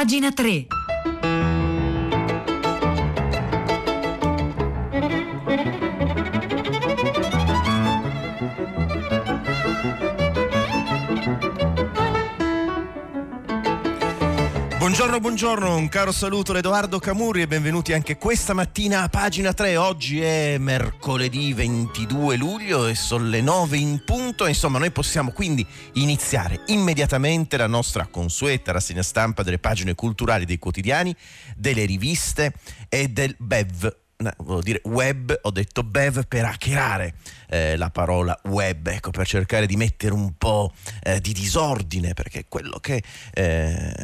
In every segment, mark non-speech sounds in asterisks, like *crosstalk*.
Pagina 3. Buongiorno, buongiorno, un caro saluto da Edoardo Camurri e benvenuti anche questa mattina a pagina 3. Oggi è mercoledì 22 luglio e sono le 9 in punto. Insomma, noi possiamo quindi iniziare immediatamente la nostra consueta rassegna stampa delle pagine culturali dei quotidiani, delle riviste e del BEV no, volevo dire web, ho detto bev per hackerare eh, la parola web, ecco, per cercare di mettere un po' eh, di disordine, perché quello che, eh,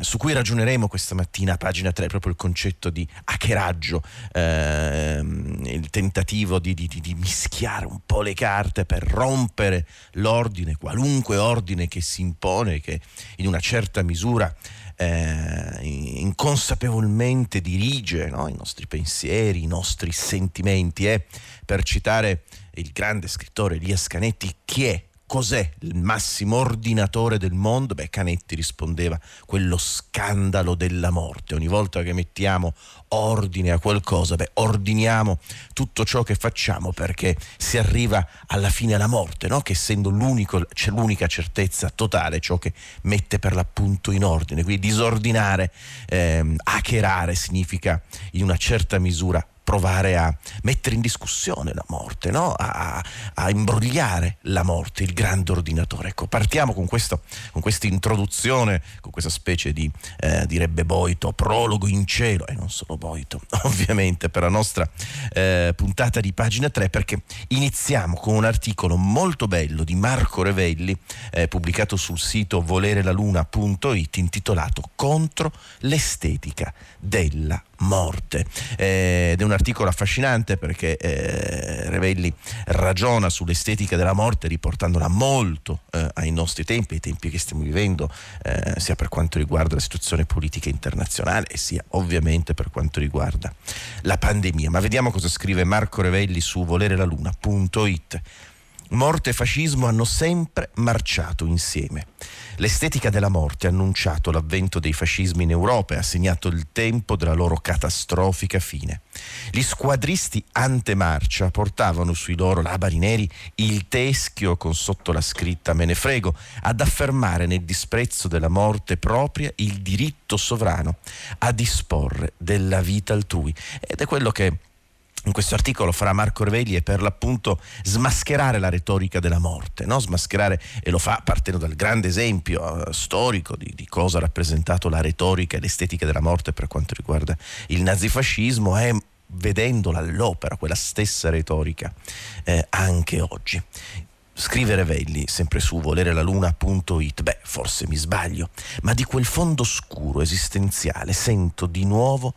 su cui ragioneremo questa mattina a pagina 3 è proprio il concetto di hackeraggio, ehm, il tentativo di, di, di mischiare un po' le carte per rompere l'ordine, qualunque ordine che si impone, che in una certa misura eh, inconsapevolmente dirige no? i nostri pensieri, i nostri sentimenti. E per citare il grande scrittore Elias Canetti, chi è cos'è il massimo ordinatore del mondo? Beh, Canetti rispondeva quello scandalo della morte. Ogni volta che mettiamo ordine a qualcosa, beh, ordiniamo tutto ciò che facciamo perché si arriva alla fine alla morte, no? che essendo l'unica certezza totale, ciò che mette per l'appunto in ordine. Quindi disordinare, ehm, hackerare significa in una certa misura provare a mettere in discussione la morte, no? a, a, imbrogliare la morte, il grande ordinatore. Ecco, partiamo con, questa introduzione, con questa specie di, eh, direbbe Boito, prologo in cielo, e non solo Boito, *laughs* ovviamente, per la nostra eh, puntata di pagina 3, perché iniziamo con un articolo molto bello di Marco Revelli, eh, pubblicato sul sito volerelaluna.it, intitolato Contro l'estetica della morte. Eh, ed è un articolo affascinante perché eh, Revelli ragiona sull'estetica della morte riportandola molto eh, ai nostri tempi, ai tempi che stiamo vivendo, eh, sia per quanto riguarda la situazione politica internazionale e sia ovviamente per quanto riguarda la pandemia. Ma vediamo cosa scrive Marco Revelli su volerelaluna.it. Morte e fascismo hanno sempre marciato insieme. L'estetica della morte ha annunciato l'avvento dei fascismi in Europa e ha segnato il tempo della loro catastrofica fine. Gli squadristi antemarcia portavano sui loro labari neri il teschio con sotto la scritta me ne frego, ad affermare nel disprezzo della morte propria il diritto sovrano a disporre della vita altrui. Ed è quello che in questo articolo farà Marco Revelli è per l'appunto smascherare la retorica della morte, no? smascherare e lo fa partendo dal grande esempio uh, storico di, di, cosa ha rappresentato la retorica e l'estetica della morte per quanto riguarda il nazifascismo e vedendola all'opera, quella stessa retorica eh, anche oggi. Scrive Revelli, sempre su volerellaluna.it, beh, forse mi sbaglio, ma di quel fondo scuro esistenziale sento di nuovo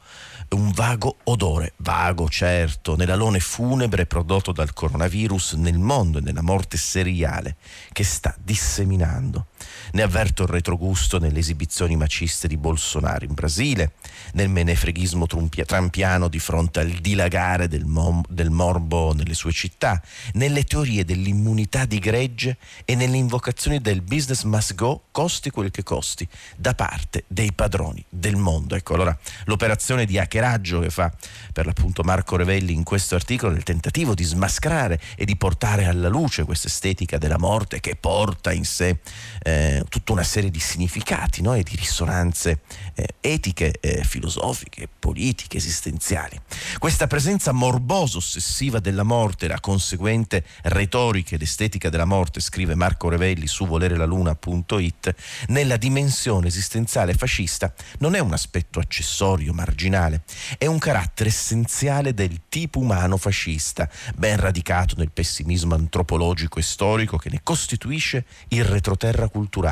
un vago odore, vago certo, nell'alone funebre prodotto dal coronavirus nel mondo e nella morte seriale che sta disseminando. Ne avverto il retrogusto nelle esibizioni maciste di Bolsonaro in Brasile, nel menefreghismo trampiano di fronte al dilagare del, mom- del morbo nelle sue città, nelle teorie dell'immunità di gregge e nelle invocazioni del business must go, costi quel che costi, da parte dei padroni del mondo. Ecco allora l'operazione di hackeraggio che fa per l'appunto Marco Revelli in questo articolo nel tentativo di smascherare e di portare alla luce questa estetica della morte che porta in sé eh, tutta una serie di significati no? e di risonanze eh, etiche, eh, filosofiche, politiche, esistenziali. Questa presenza morbosa, ossessiva della morte, la conseguente retorica ed estetica della morte, scrive Marco Revelli su volerelaluna.it, nella dimensione esistenziale fascista non è un aspetto accessorio, marginale, è un carattere essenziale del tipo umano fascista, ben radicato nel pessimismo antropologico e storico che ne costituisce il retroterra culturale.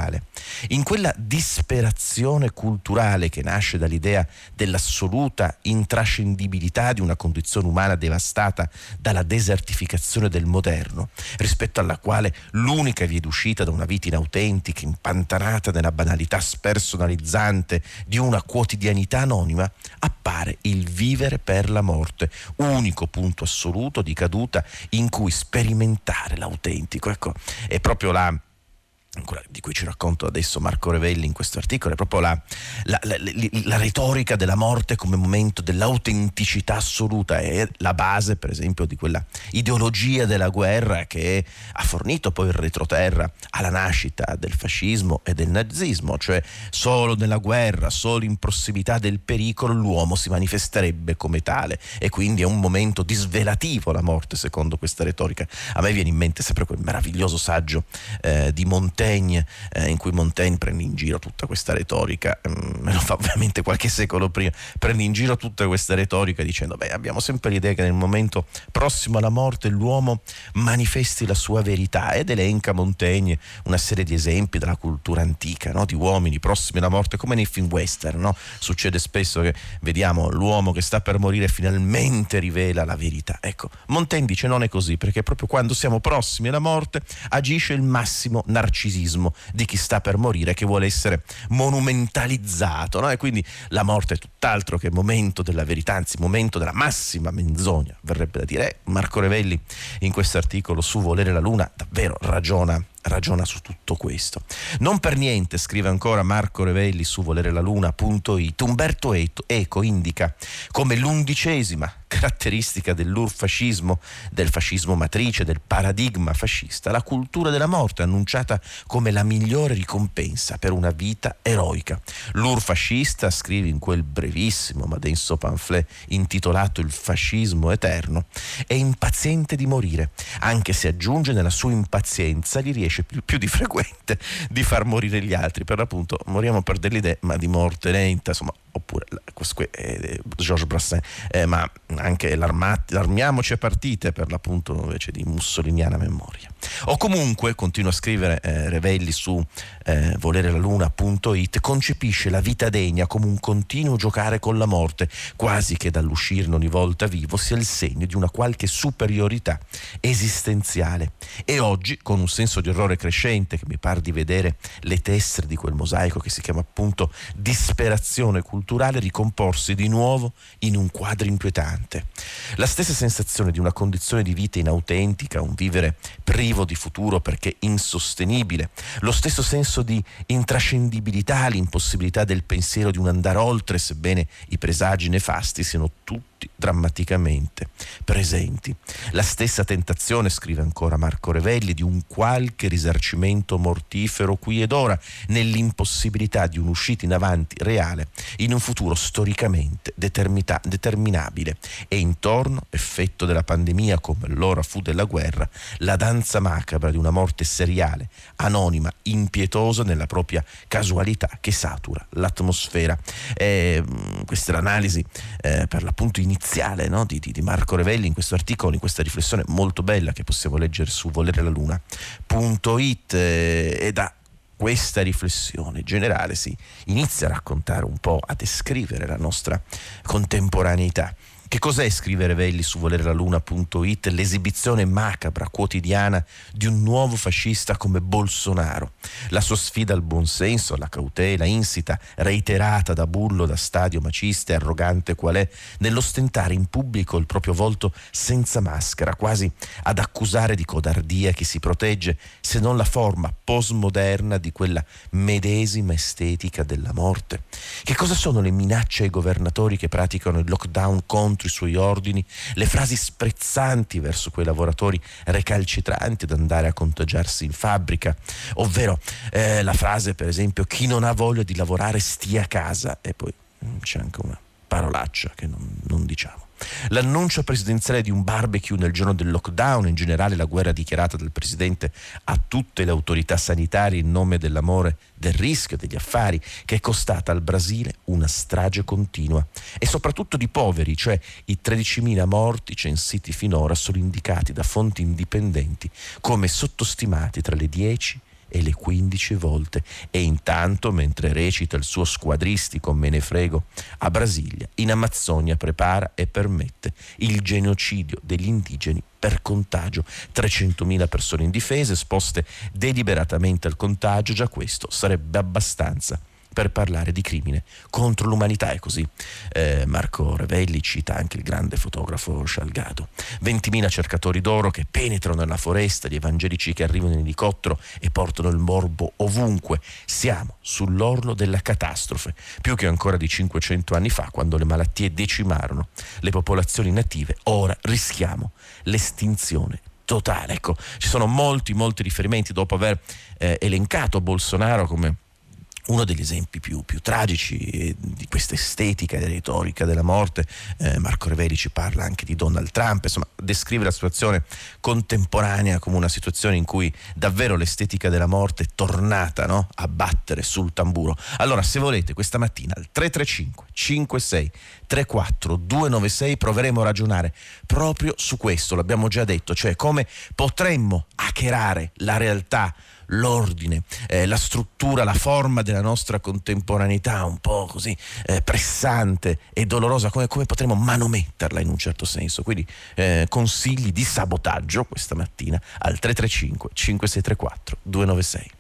In quella disperazione culturale che nasce dall'idea dell'assoluta intrascendibilità di una condizione umana devastata dalla desertificazione del moderno, rispetto alla quale l'unica via d'uscita da una vita inautentica, impantanata nella banalità spersonalizzante di una quotidianità anonima, appare il vivere per la morte, unico punto assoluto di caduta in cui sperimentare l'autentico. Ecco, è proprio la di cui ci racconta adesso Marco Revelli in questo articolo, è proprio la, la, la, la, retorica della morte come momento dell'autenticità assoluta, è la base per esempio di quella ideologia della guerra che ha fornito poi il retroterra alla nascita del fascismo e del nazismo, cioè solo nella guerra, solo in prossimità del pericolo l'uomo si manifesterebbe come tale e quindi è un momento disvelativo la morte secondo questa retorica. A me viene in mente sempre quel meraviglioso saggio eh, di Montaigne Montaigne, eh, in cui Montaigne prende in giro tutta questa retorica, me lo fa ovviamente qualche secolo prima, prende in giro tutta questa retorica dicendo, beh, abbiamo sempre l'idea che nel momento prossimo alla morte l'uomo manifesti la sua verità ed elenca Montaigne una serie di esempi della cultura antica, no? di uomini prossimi alla morte, come nei film western, no? succede spesso che vediamo l'uomo che sta per morire finalmente rivela la verità. Ecco, Montaigne dice non è così, perché proprio quando siamo prossimi alla morte agisce il massimo narcisismo narcisismo di chi sta per morire che vuole essere monumentalizzato no? e quindi la morte è tutt'altro che momento della verità anzi momento della massima menzogna verrebbe da dire eh, Marco Revelli in questo articolo su Volere la Luna davvero ragiona ragiona su tutto questo. Non per niente, scrive ancora Marco Revelli su volerellaluna.it, Umberto Eco indica come l'undicesima caratteristica dell'urfascismo, del fascismo matrice, del paradigma fascista, la cultura della morte annunciata come la migliore ricompensa per una vita eroica. L'urfascista, scrive in quel brevissimo ma denso pamphlet intitolato Il fascismo eterno, è impaziente di morire, anche se aggiunge nella sua impazienza gli riesce più, più di frequente di far morire gli altri, per l'appunto moriamo per delle idee ma di morte lenta, insomma oppure eh, Georges Brassens, eh, ma anche l'armiamoci a partite per l'appunto invece di mussoliniana memoria. O comunque, continua a scrivere eh, Revelli su eh, volerelaluna.it, concepisce la vita degna come un continuo giocare con la morte, quasi che dall'uscirne ogni volta vivo sia il segno di una qualche superiorità esistenziale. E oggi, con un senso di orrore crescente, che mi par di vedere le tessere di quel mosaico che si chiama appunto disperazione culturale, ricomporsi di nuovo in un quadro inquietante. La stessa sensazione di una condizione di vita inautentica, un vivere privo di futuro perché insostenibile, lo stesso senso di intrascendibilità, l'impossibilità del pensiero di un andare oltre, sebbene i presagi nefasti siano tutti tutti drammaticamente presenti. La stessa tentazione, scrive ancora Marco Revelli, di un qualche risarcimento mortifero qui ed ora, nell'impossibilità di un'uscita in avanti reale in un futuro storicamente determinabile e intorno, effetto della pandemia come l'ora fu della guerra, la danza macabra di una morte seriale, anonima, impietosa nella propria casualità che satura l'atmosfera. Eh, questa è l'analisi eh, per l'appunto iniziale no? di, di, Marco Revelli in questo articolo, in questa riflessione molto bella che possiamo leggere su volerellaluna.it eh, e da questa riflessione generale si inizia a raccontare un po', a descrivere la nostra contemporaneità. Che cos'è scrivere Velli su volerlaluna.it? L'esibizione macabra quotidiana di un nuovo fascista come Bolsonaro. La sua sfida al buonsenso, alla cautela, insita, reiterata da bullo, da stadio macista e arrogante qual è, nell'ostentare in pubblico il proprio volto senza maschera, quasi ad accusare di codardia chi si protegge, se non la forma postmoderna di quella medesima estetica della morte. Che cosa sono le minacce ai governatori che praticano il lockdown contro contro i suoi ordini, le frasi sprezzanti verso quei lavoratori recalcitranti ad andare a contagiarsi in fabbrica, ovvero eh, la frase per esempio chi non ha voglia di lavorare stia a casa e poi mm, c'è anche una parolaccia che non, non diciamo. L'annuncio presidenziale di un barbecue nel giorno del lockdown, in generale la guerra dichiarata dal presidente a tutte le autorità sanitarie in nome dell'amore, del rischio, degli affari, che è costata al Brasile una strage continua. E soprattutto di poveri, cioè i 13.000 morti censiti finora sono indicati da fonti indipendenti come sottostimati tra le 10 e le 15 volte. E intanto mentre recita il suo squadristico Me ne frego a Brasilia in Amazzonia prepara e permette il genocidio degli indigeni per contagio. 300.000 persone indifese esposte deliberatamente al contagio. Già questo sarebbe abbastanza per parlare di crimine contro l'umanità. È così eh, Marco Revelli cita anche il grande fotografo Scialgado. 20.000 cercatori d'oro che penetrano nella foresta, gli evangelici che arrivano in elicottero e portano il morbo ovunque. Siamo sull'orlo della catastrofe, più che ancora di 500 anni fa, quando le malattie decimarono le popolazioni native. Ora rischiamo l'estinzione totale. Ecco, ci sono molti, molti riferimenti dopo aver eh, elencato Bolsonaro come uno degli esempi più, più tragici eh, di questa estetica e retorica della morte, eh, Marco Reveri ci parla anche di Donald Trump, insomma descrive la situazione contemporanea come una situazione in cui davvero l'estetica della morte è tornata no? a battere sul tamburo. Allora se volete questa mattina al 335 56 34 296 proveremo a ragionare proprio su questo, l'abbiamo già detto, cioè come potremmo hackerare la realtà l'ordine, eh, la struttura, la forma della nostra contemporaneità un po' così eh, pressante e dolorosa, come, come, potremmo manometterla in un certo senso. Quindi eh, consigli di sabotaggio questa mattina al 335 5634 296.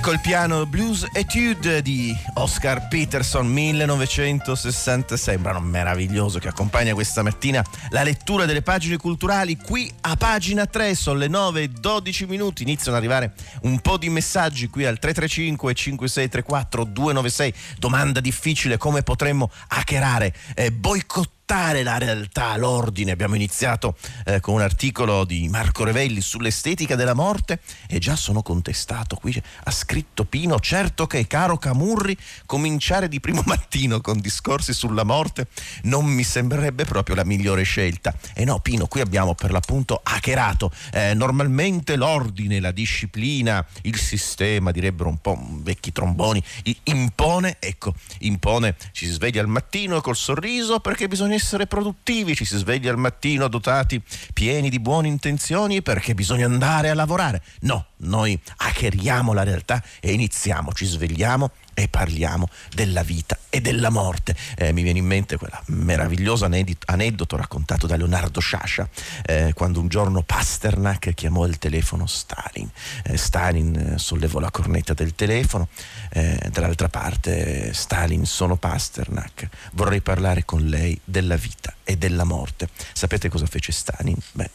Ecco il piano Blues Etude di Oscar Peterson 1966, un brano meraviglioso che accompagna questa mattina la lettura delle pagine culturali qui a pagina 3, sono le 9 e 12 minuti, iniziano ad arrivare un po' di messaggi qui al 335 5634 296, domanda difficile come potremmo hackerare, eh, boicottare accettare la realtà, l'ordine. Abbiamo iniziato eh, con un articolo di Marco Revelli sull'estetica della morte e già sono contestato. Qui ha scritto Pino, certo che caro Camurri, cominciare di primo *laughs* mattino con discorsi sulla morte non mi sembrerebbe proprio la migliore scelta. E no, Pino, qui abbiamo per l'appunto hackerato. Eh, normalmente l'ordine, la disciplina, il sistema, direbbero un po' vecchi tromboni, impone, ecco, impone, ci si sveglia al mattino col sorriso perché bisogna essere produttivi, ci si sveglia al mattino dotati, pieni di buone intenzioni perché bisogna andare a lavorare. No, noi hackeriamo la realtà e iniziamo, ci svegliamo e parliamo della vita e della morte. Eh, mi viene in mente quella meravigliosa aneddoto raccontato da Leonardo Sciascia eh, quando un giorno Pasternak chiamò al telefono Stalin. Eh, Stalin eh, sollevò la cornetta del telefono, eh, dall'altra parte Stalin sono Pasternak, vorrei parlare con lei della vita e della morte. Sapete cosa fece Stalin? Beh,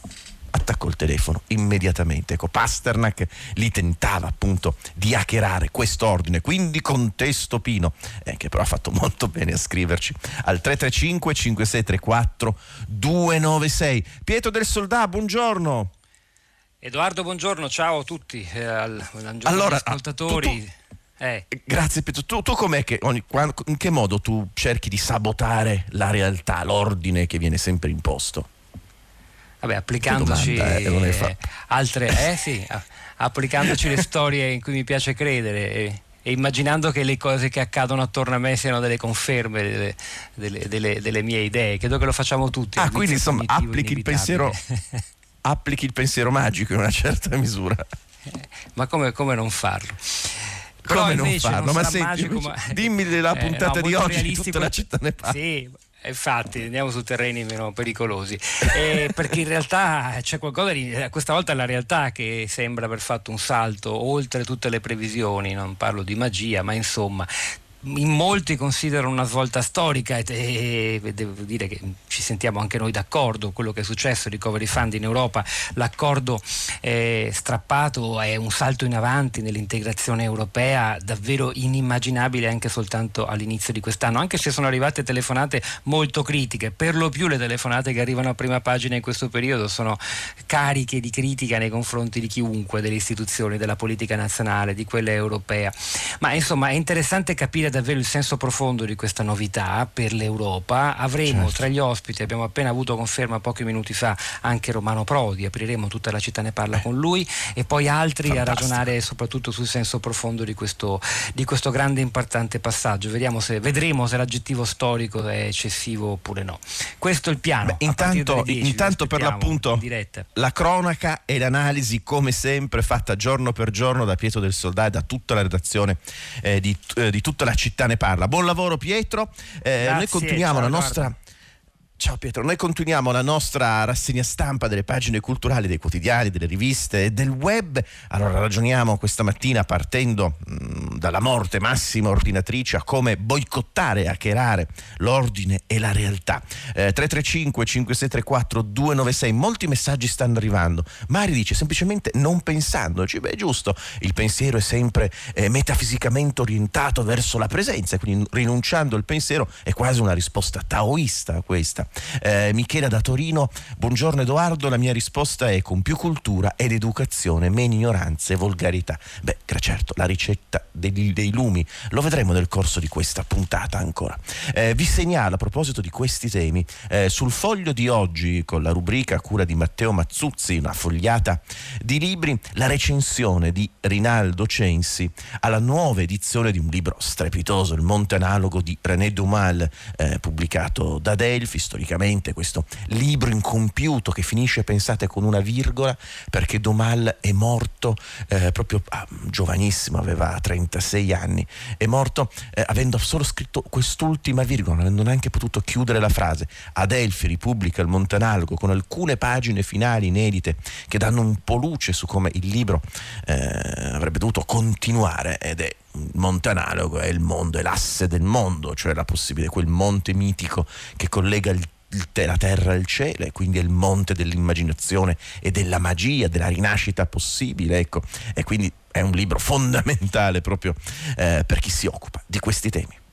attaccò il telefono immediatamente. Ecco, Pasternak li tentava appunto di hackerare quest'ordine, quindi contesto Pino, eh, che però ha fatto molto bene a scriverci al 335 5634 296. Pietro del Soldà, buongiorno. Edoardo, buongiorno, ciao a tutti, eh, al, allora, ascoltatori. Tu, tu... Eh. Grazie Pietro. Tu, tu com'è che ogni, in che modo tu cerchi di sabotare la realtà, l'ordine che viene sempre imposto? Vabbè, applicandoci domanda, eh, altre, eh sì, applicandoci le storie in cui mi piace credere e, e, immaginando che le cose che accadono attorno a me siano delle conferme delle, delle, delle, delle mie idee. Credo che lo facciamo tutti. Ah, quindi insomma applichi il, pensiero, *laughs* applichi il pensiero magico in una certa misura. Eh, ma come, come non farlo? Come non farlo? Non ma senti, magico, ma... dimmi la puntata eh, di oggi, tutta la città ne parla. Sì, infatti andiamo su terreni meno pericolosi, eh, perché in realtà c'è qualcosa di... questa volta è la realtà che sembra aver fatto un salto oltre tutte le previsioni, non parlo di magia, ma insomma in molti considerano una svolta storica e, devo dire che ci sentiamo anche noi d'accordo quello che è successo Recovery Fund in Europa l'accordo eh, strappato è un salto in avanti nell'integrazione europea davvero inimmaginabile anche soltanto all'inizio di quest'anno anche se sono arrivate telefonate molto critiche. Per lo più le telefonate che arrivano a prima pagina in questo periodo sono cariche di critica nei confronti di chiunque delle istituzioni della politica nazionale di quella europea. Ma insomma è interessante capire davvero il senso profondo di questa novità per l'Europa. Avremo certo. tra gli ospiti, abbiamo appena avuto conferma pochi minuti fa, anche Romano Prodi, apriremo tutta la città ne parla eh. con lui e poi altri Fantastico. a ragionare soprattutto sul senso profondo di questo, di questo grande e importante passaggio. Se, vedremo se l'aggettivo storico è eccessivo oppure no. Questo è il piano. Beh, intanto, 10, intanto per l'appunto la cronaca e l'analisi come sempre fatta giorno per giorno da Pietro del Soldà e da tutta la redazione eh, di, eh, di tutta la città città ne parla. Buon lavoro Pietro, eh, noi continuiamo la nostra... Guarda Ciao Pietro, noi continuiamo la nostra rassegna stampa delle pagine culturali, dei quotidiani, delle riviste e del web. Allora ragioniamo questa mattina partendo mh, mm, dalla morte massima ordinatrice a come boicottare e hackerare l'ordine e la realtà. Eh, 335 5634 296, molti messaggi stanno arrivando. Mari dice semplicemente non pensandoci, beh giusto, il pensiero è sempre eh, metafisicamente orientato verso la presenza, quindi rinunciando al pensiero è quasi una risposta taoista questa. Eh, Michela da Torino, buongiorno Edoardo, la mia risposta è con più cultura ed educazione, meno ignoranza e volgarità. Beh, certo, la ricetta dei, dei, lumi lo vedremo nel corso di questa puntata ancora. Eh, vi segnalo a proposito di questi temi, eh, sul foglio di oggi con la rubrica a cura di Matteo Mazzuzzi, una fogliata di libri, la recensione di Rinaldo Censi alla nuova edizione di un libro strepitoso, Il Monte Analogo di René Dumal, eh, pubblicato da Delphi, storicamente questo libro incompiuto che finisce, pensate, con una virgola, perché Domal è morto eh, proprio ah, giovanissimo, aveva 36 anni, è morto eh, avendo solo scritto quest'ultima virgola, non avendo neanche potuto chiudere la frase. Adelphi ripubblica il Montanalgo con alcune pagine finali inedite che danno un po' luce su come il libro eh, avrebbe dovuto continuare ed è monte analogo è il mondo, è l'asse del mondo, cioè la possibilità, quel monte mitico che collega il la terra e il cielo, e quindi è il monte dell'immaginazione e della magia, della rinascita possibile, ecco. E quindi è un libro fondamentale proprio eh, per chi si occupa di questi temi.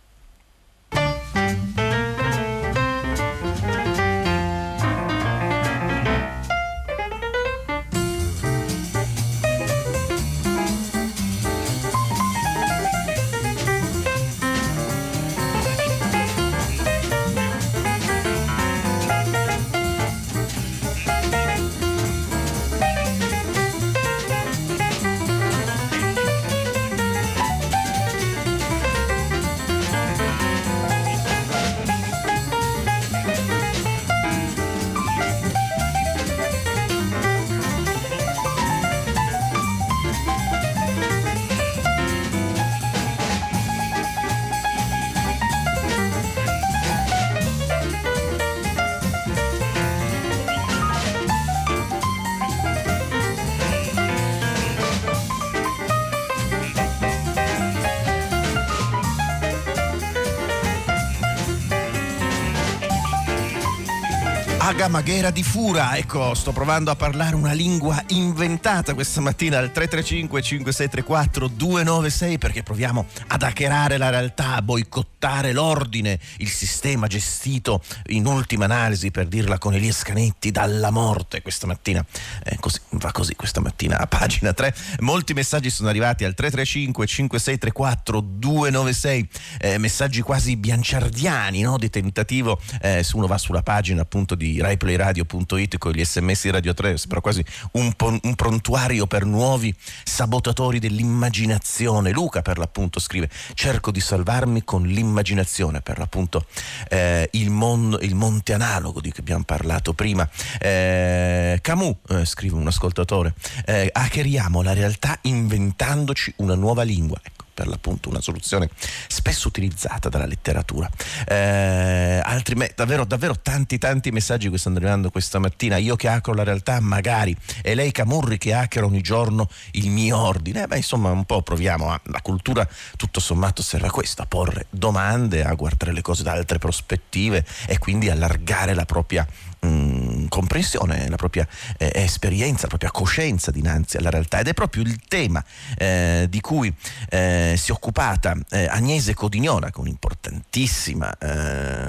Aga Maghera di Fura, ecco, sto provando a parlare una lingua inventata questa mattina al 335 5634 296 perché proviamo ad hackerare la realtà, a boicottare l'ordine, il sistema gestito in ultima analisi, per dirla con Elias Canetti, dalla morte questa mattina. Eh, così, va così questa mattina a pagina 3. Molti messaggi sono arrivati al 335 5634 296, eh, messaggi quasi bianciardiani, no? di tentativo, eh, se uno va sulla pagina appunto di raiplayradio.it con gli sms di Radio 3, sembra quasi un, un, prontuario per nuovi sabotatori dell'immaginazione. Luca per l'appunto scrive cerco di salvarmi con l'immaginazione, per l'appunto eh, il, mon, il, monte analogo di cui abbiamo parlato prima. Eh, Camus, eh, scrive un ascoltatore, eh, hackeriamo la realtà inventandoci una nuova lingua. Ecco per l'appunto una soluzione spesso utilizzata dalla letteratura. Eh, altri me- davvero, davvero tanti tanti messaggi che stanno arrivando questa mattina. Io che hackero la realtà, magari, e lei Camurri che hackera ogni giorno il mio ordine. Beh, insomma, un po' proviamo a la cultura tutto sommato serve a questo, a porre domande, a guardare le cose da altre prospettive e quindi allargare la propria mh, mm, comprensione, la propria eh, esperienza, la propria coscienza dinanzi alla realtà. Ed è proprio il tema eh, di cui eh, si è occupata eh, Agnese Codignola, che è un'importantissima eh,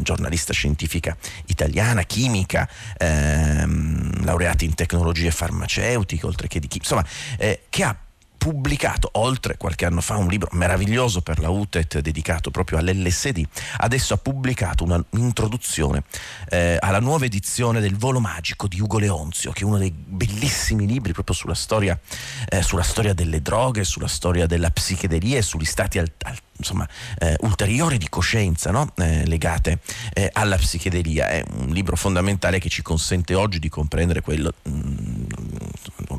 giornalista scientifica italiana, chimica, ehm, laureata in tecnologie farmaceutiche, oltre che di chimica, insomma, eh, che ha pubblicato oltre qualche anno fa un libro meraviglioso per la UTET dedicato proprio all'LSD, adesso ha pubblicato un'introduzione eh, alla nuova edizione del Volo Magico di Ugo Leonzio, che è uno dei bellissimi libri proprio sulla storia, eh, sulla storia delle droghe, sulla storia della psichedelia e sugli stati al, al insomma, eh, ulteriori di coscienza no? eh, legate eh, alla psichedelia. È un libro fondamentale che ci consente oggi di comprendere quello, mh, mm,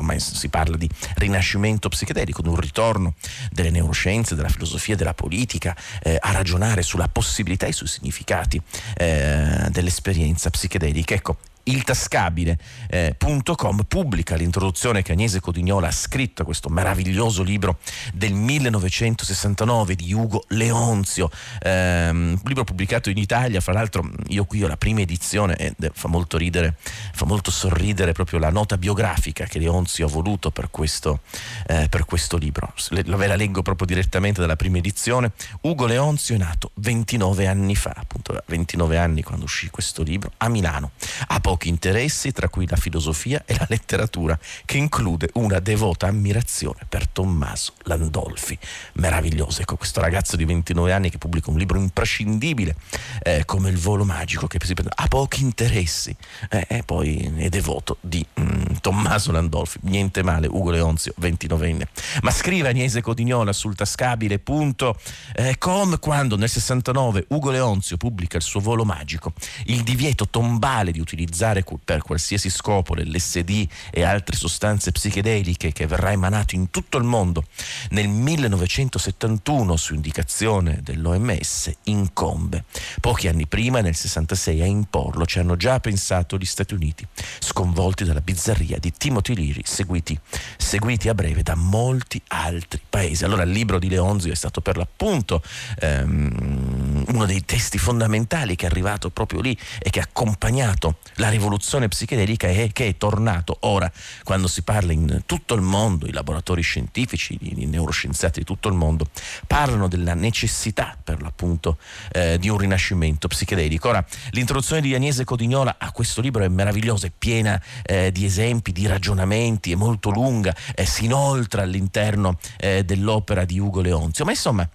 ormai si parla di rinascimento psichedelico, di un ritorno delle neuroscienze, della filosofia, della politica eh, a ragionare sulla possibilità e sui significati eh, dell'esperienza psichedelica. Ecco, iltascabile.com eh, pubblica l'introduzione che Agnese Codignola ha scritto a questo meraviglioso libro del 1969 di Ugo Leonzio, ehm, libro pubblicato in Italia, fra l'altro io qui ho la prima edizione e fa molto ridere, fa molto sorridere proprio la nota biografica che Leonzio ha voluto per questo, eh, per questo libro. ve la leggo proprio direttamente dalla prima edizione. Ugo Leonzio è nato 29 anni fa, appunto 29 anni quando uscì questo libro, a Milano. A pochi interessi, tra cui la filosofia e la letteratura, che include una devota ammirazione per Tommaso Landolfi. Meraviglioso, ecco questo ragazzo di 29 anni che pubblica un libro imprescindibile eh, come Il volo magico, che ha pochi interessi eh, e poi è devoto di mm, Tommaso Landolfi. Niente male, Ugo Leonzio, 29enne. Ma scrive Agnese Codignola sul tascabile.com quando nel 69 Ugo Leonzio pubblica il suo volo magico, il divieto tombale di utilizzare utilizzare per qualsiasi scopo l'LSD e altre sostanze psichedeliche che verrà emanato in tutto il mondo nel 1971 su indicazione dell'OMS incombe. Pochi anni prima, nel 66, a imporlo ci hanno già pensato gli Stati Uniti, sconvolti dalla bizzarria di Timothy Leary, seguiti, seguiti a breve da molti altri paesi. Allora il libro di Leonzio è stato per l'appunto um, uno dei testi fondamentali che è arrivato proprio lì e che ha accompagnato la rivoluzione psichedelica è che è tornato ora, quando si parla in tutto il mondo, i laboratori scientifici, i neuroscienziati di tutto il mondo, parlano della necessità per l'appunto eh, di un rinascimento psichedelico. Ora, l'introduzione di Agnese Codignola a questo libro è meravigliosa, è piena eh, di esempi, di ragionamenti, è molto lunga, eh, si inoltra all'interno eh, dell'opera di Ugo Leonzio, ma insomma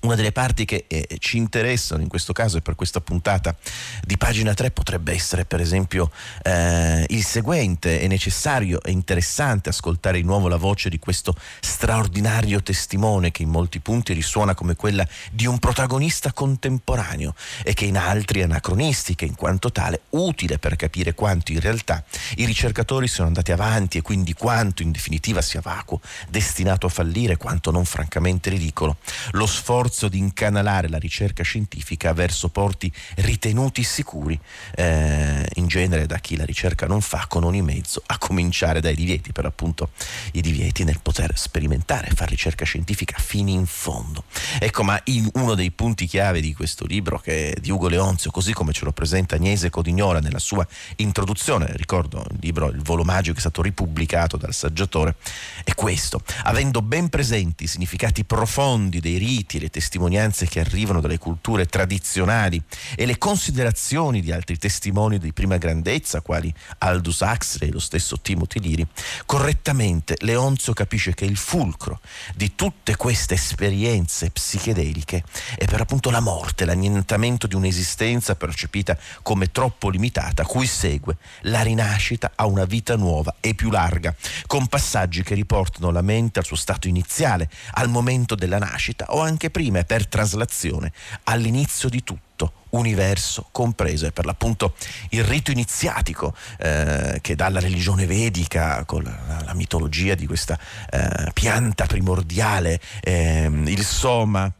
una delle parti che eh, ci interessano in questo caso e per questa puntata di pagina 3 potrebbe essere per esempio eh, il seguente, è necessario e interessante ascoltare di nuovo la voce di questo straordinario testimone che in molti punti risuona come quella di un protagonista contemporaneo e che in altri è anacronistica in quanto tale utile per capire quanto in realtà i ricercatori siano andati avanti e quindi quanto in definitiva sia vacuo, destinato a fallire, quanto non francamente ridicolo. Lo sforzo sforzo di incanalare la ricerca scientifica verso porti ritenuti sicuri, eh, in genere da chi la ricerca non fa con ogni mezzo, a cominciare dai divieti, per appunto i divieti nel poter sperimentare, fare ricerca scientifica fino in fondo. Ecco, ma in uno dei punti chiave di questo libro che è di Ugo Leonzio, così come ce lo presenta Agnese Codignola nella sua introduzione, ricordo il libro Il volo magico che è stato ripubblicato dal saggiatore, è questo, avendo ben presenti i significati profondi dei riti le testimonianze che arrivano dalle culture tradizionali e le considerazioni di altri testimoni di prima grandezza, quali Aldous Huxley e lo stesso Timothy Leary, correttamente Leonzio capisce che il fulcro di tutte queste esperienze psichedeliche è per appunto la morte, l'annientamento di un'esistenza percepita come troppo limitata, cui segue la rinascita a una vita nuova e più larga, con passaggi che riportano la mente al suo stato iniziale, al momento della nascita o anche prima prima e per traslazione all'inizio di tutto universo compreso. È per l'appunto il rito iniziatico eh, che dalla religione vedica, con la, la mitologia di questa eh, pianta primordiale, ehm, il soma,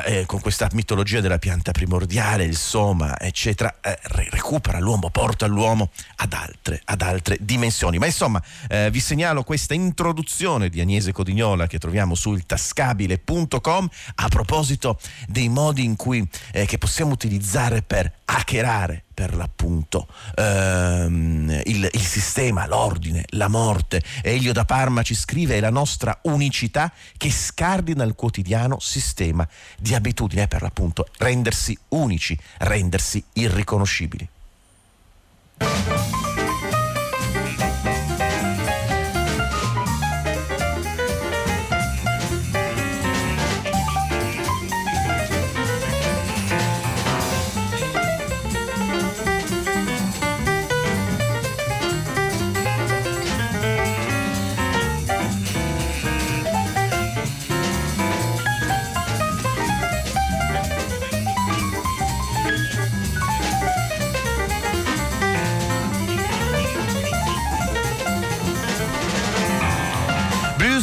eh, con questa mitologia della pianta primordiale, il soma, eccetera, eh, recupera l'uomo, porta l'uomo ad altre, ad altre dimensioni. Ma insomma, eh, vi segnalo questa introduzione di Agnese Codignola che troviamo su iltascabile.com a proposito dei modi in cui eh, che possiamo utilizzare per hackerare per l'appunto ehm, il, il, sistema, l'ordine, la morte. Elio da Parma ci scrive è la nostra unicità che scardina il quotidiano sistema di abitudine per l'appunto rendersi unici, rendersi irriconoscibili.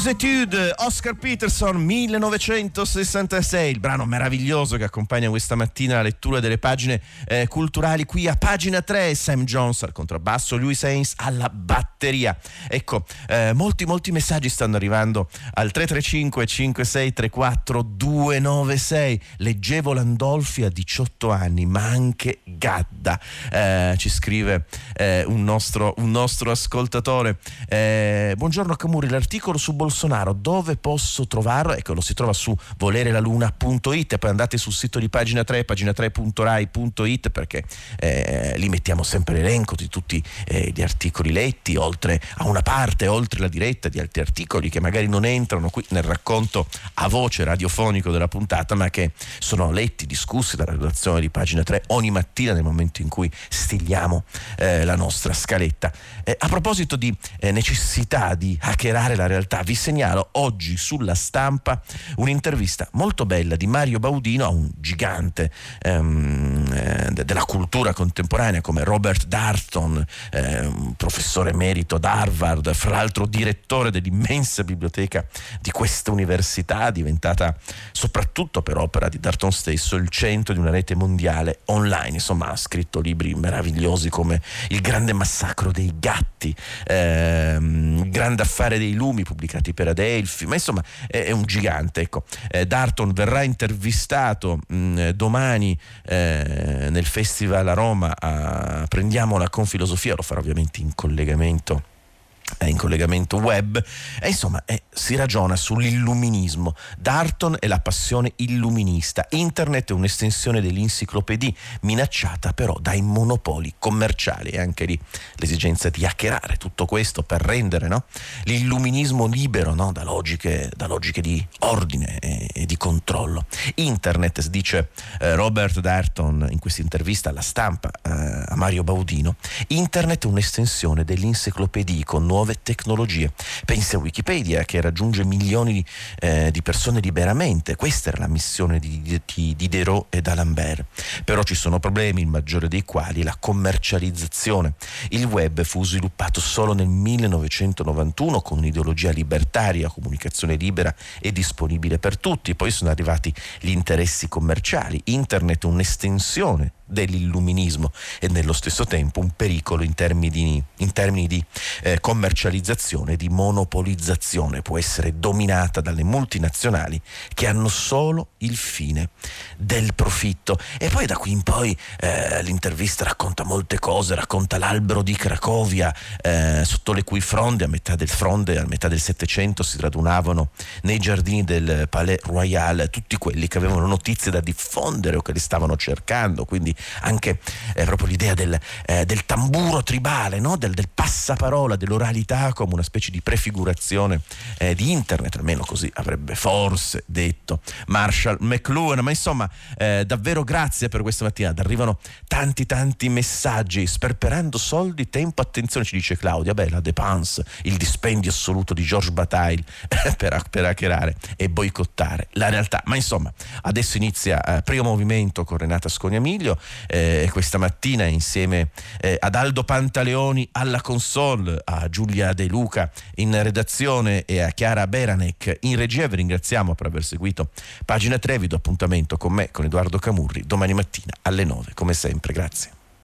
Etude, Oscar Peterson 1966, il brano meraviglioso che accompagna questa mattina la lettura delle pagine eh, culturali qui a pagina 3, Sam Jones al contrabbasso, Louis Haynes alla batteria. Ecco, eh, molti molti messaggi stanno arrivando al 335 5634 296. Leggevo Landolfi a 18 anni, ma anche Gadda. Eh, ci scrive eh, un nostro, un, nostro, ascoltatore. Eh, buongiorno Camuri, l'articolo su Bolsonaro Bolsonaro, dove posso trovarlo? Ecco, lo si trova su volerelaluna.it, poi andate sul sito di pagina 3, pagina3.rai.it perché eh, lì mettiamo sempre l'elenco di tutti eh, gli articoli letti, oltre a una parte, oltre la diretta di altri articoli che magari non entrano qui nel racconto a voce radiofonico della puntata, ma che sono letti, discussi dalla redazione di pagina 3 ogni mattina nel momento in cui stigliamo eh, la nostra scaletta. Eh, a proposito di eh, necessità di hackerare la realtà, vi segnalo oggi sulla stampa un'intervista molto bella di Mario Baudino a un gigante ehm, eh, della cultura contemporanea come Robert Darton, eh, professore emerito ad Harvard, fra l'altro direttore dell'immensa biblioteca di questa università, diventata soprattutto per opera di Darton stesso il centro di una rete mondiale online. Insomma, ha scritto libri meravigliosi come Il grande massacro dei gatti, ehm, Il grande affare dei lumi, pubblicati per Adelphi, ma insomma è, è un gigante. Ecco. Eh, Darton verrà intervistato mh, domani eh, nel Festival a Roma a Prendiamola con filosofia, lo farà ovviamente in collegamento è in collegamento web e insomma eh, si ragiona sull'illuminismo. Darton è la passione illuminista, internet è un'estensione dell'enciclopedia minacciata però dai monopoli commerciali e anche lì l'esigenza di hackerare tutto questo per rendere no? l'illuminismo libero no? da, logiche, da, logiche, di ordine e, e, di controllo. Internet, dice eh, Robert Darton in questa intervista alla stampa eh, a Mario Baudino, internet è un'estensione dell'enciclopedia con nuove nuove tecnologie. Pensi a Wikipedia che raggiunge milioni di, eh, di persone liberamente, questa era la missione di, di, di Diderot e d'Alembert. Però ci sono problemi, il maggiore dei quali è la commercializzazione. Il web fu sviluppato solo nel 1991 con un'ideologia libertaria, comunicazione libera e disponibile per tutti, poi sono arrivati gli interessi commerciali, internet un'estensione dell'illuminismo e nello stesso tempo un pericolo in termini di, in termini di eh, commercializzazione, di monopolizzazione, può essere dominata dalle multinazionali che hanno solo il fine del profitto. E poi da qui in poi eh, l'intervista racconta molte cose, racconta l'albero di Cracovia, eh, sotto le cui fronde a metà del fronde, a metà del Settecento si radunavano nei giardini del Palais Royal tutti quelli che avevano notizie da diffondere o che le stavano cercando, quindi anche eh, proprio l'idea del, eh, del tamburo tribale, no? del, del, passaparola, dell'oralità come una specie di prefigurazione eh, di internet, almeno così avrebbe forse detto Marshall McLuhan, ma insomma eh, davvero grazie per questa mattina, arrivano tanti tanti messaggi, sperperando soldi, tempo, attenzione ci dice Claudia, beh la dépense, il dispendio assoluto di George Bataille *laughs* per, per hackerare e boicottare la realtà, ma insomma adesso inizia eh, primo movimento con Renata Scognamiglio, eh, questa mattina insieme eh, ad Aldo Pantaleoni alla console, a Giulia De Luca in redazione e a Chiara Beranek in regia. Vi ringraziamo per aver seguito pagina 3. Vi do appuntamento con me, con Edoardo Camurri, domani mattina alle 9, come sempre. Grazie.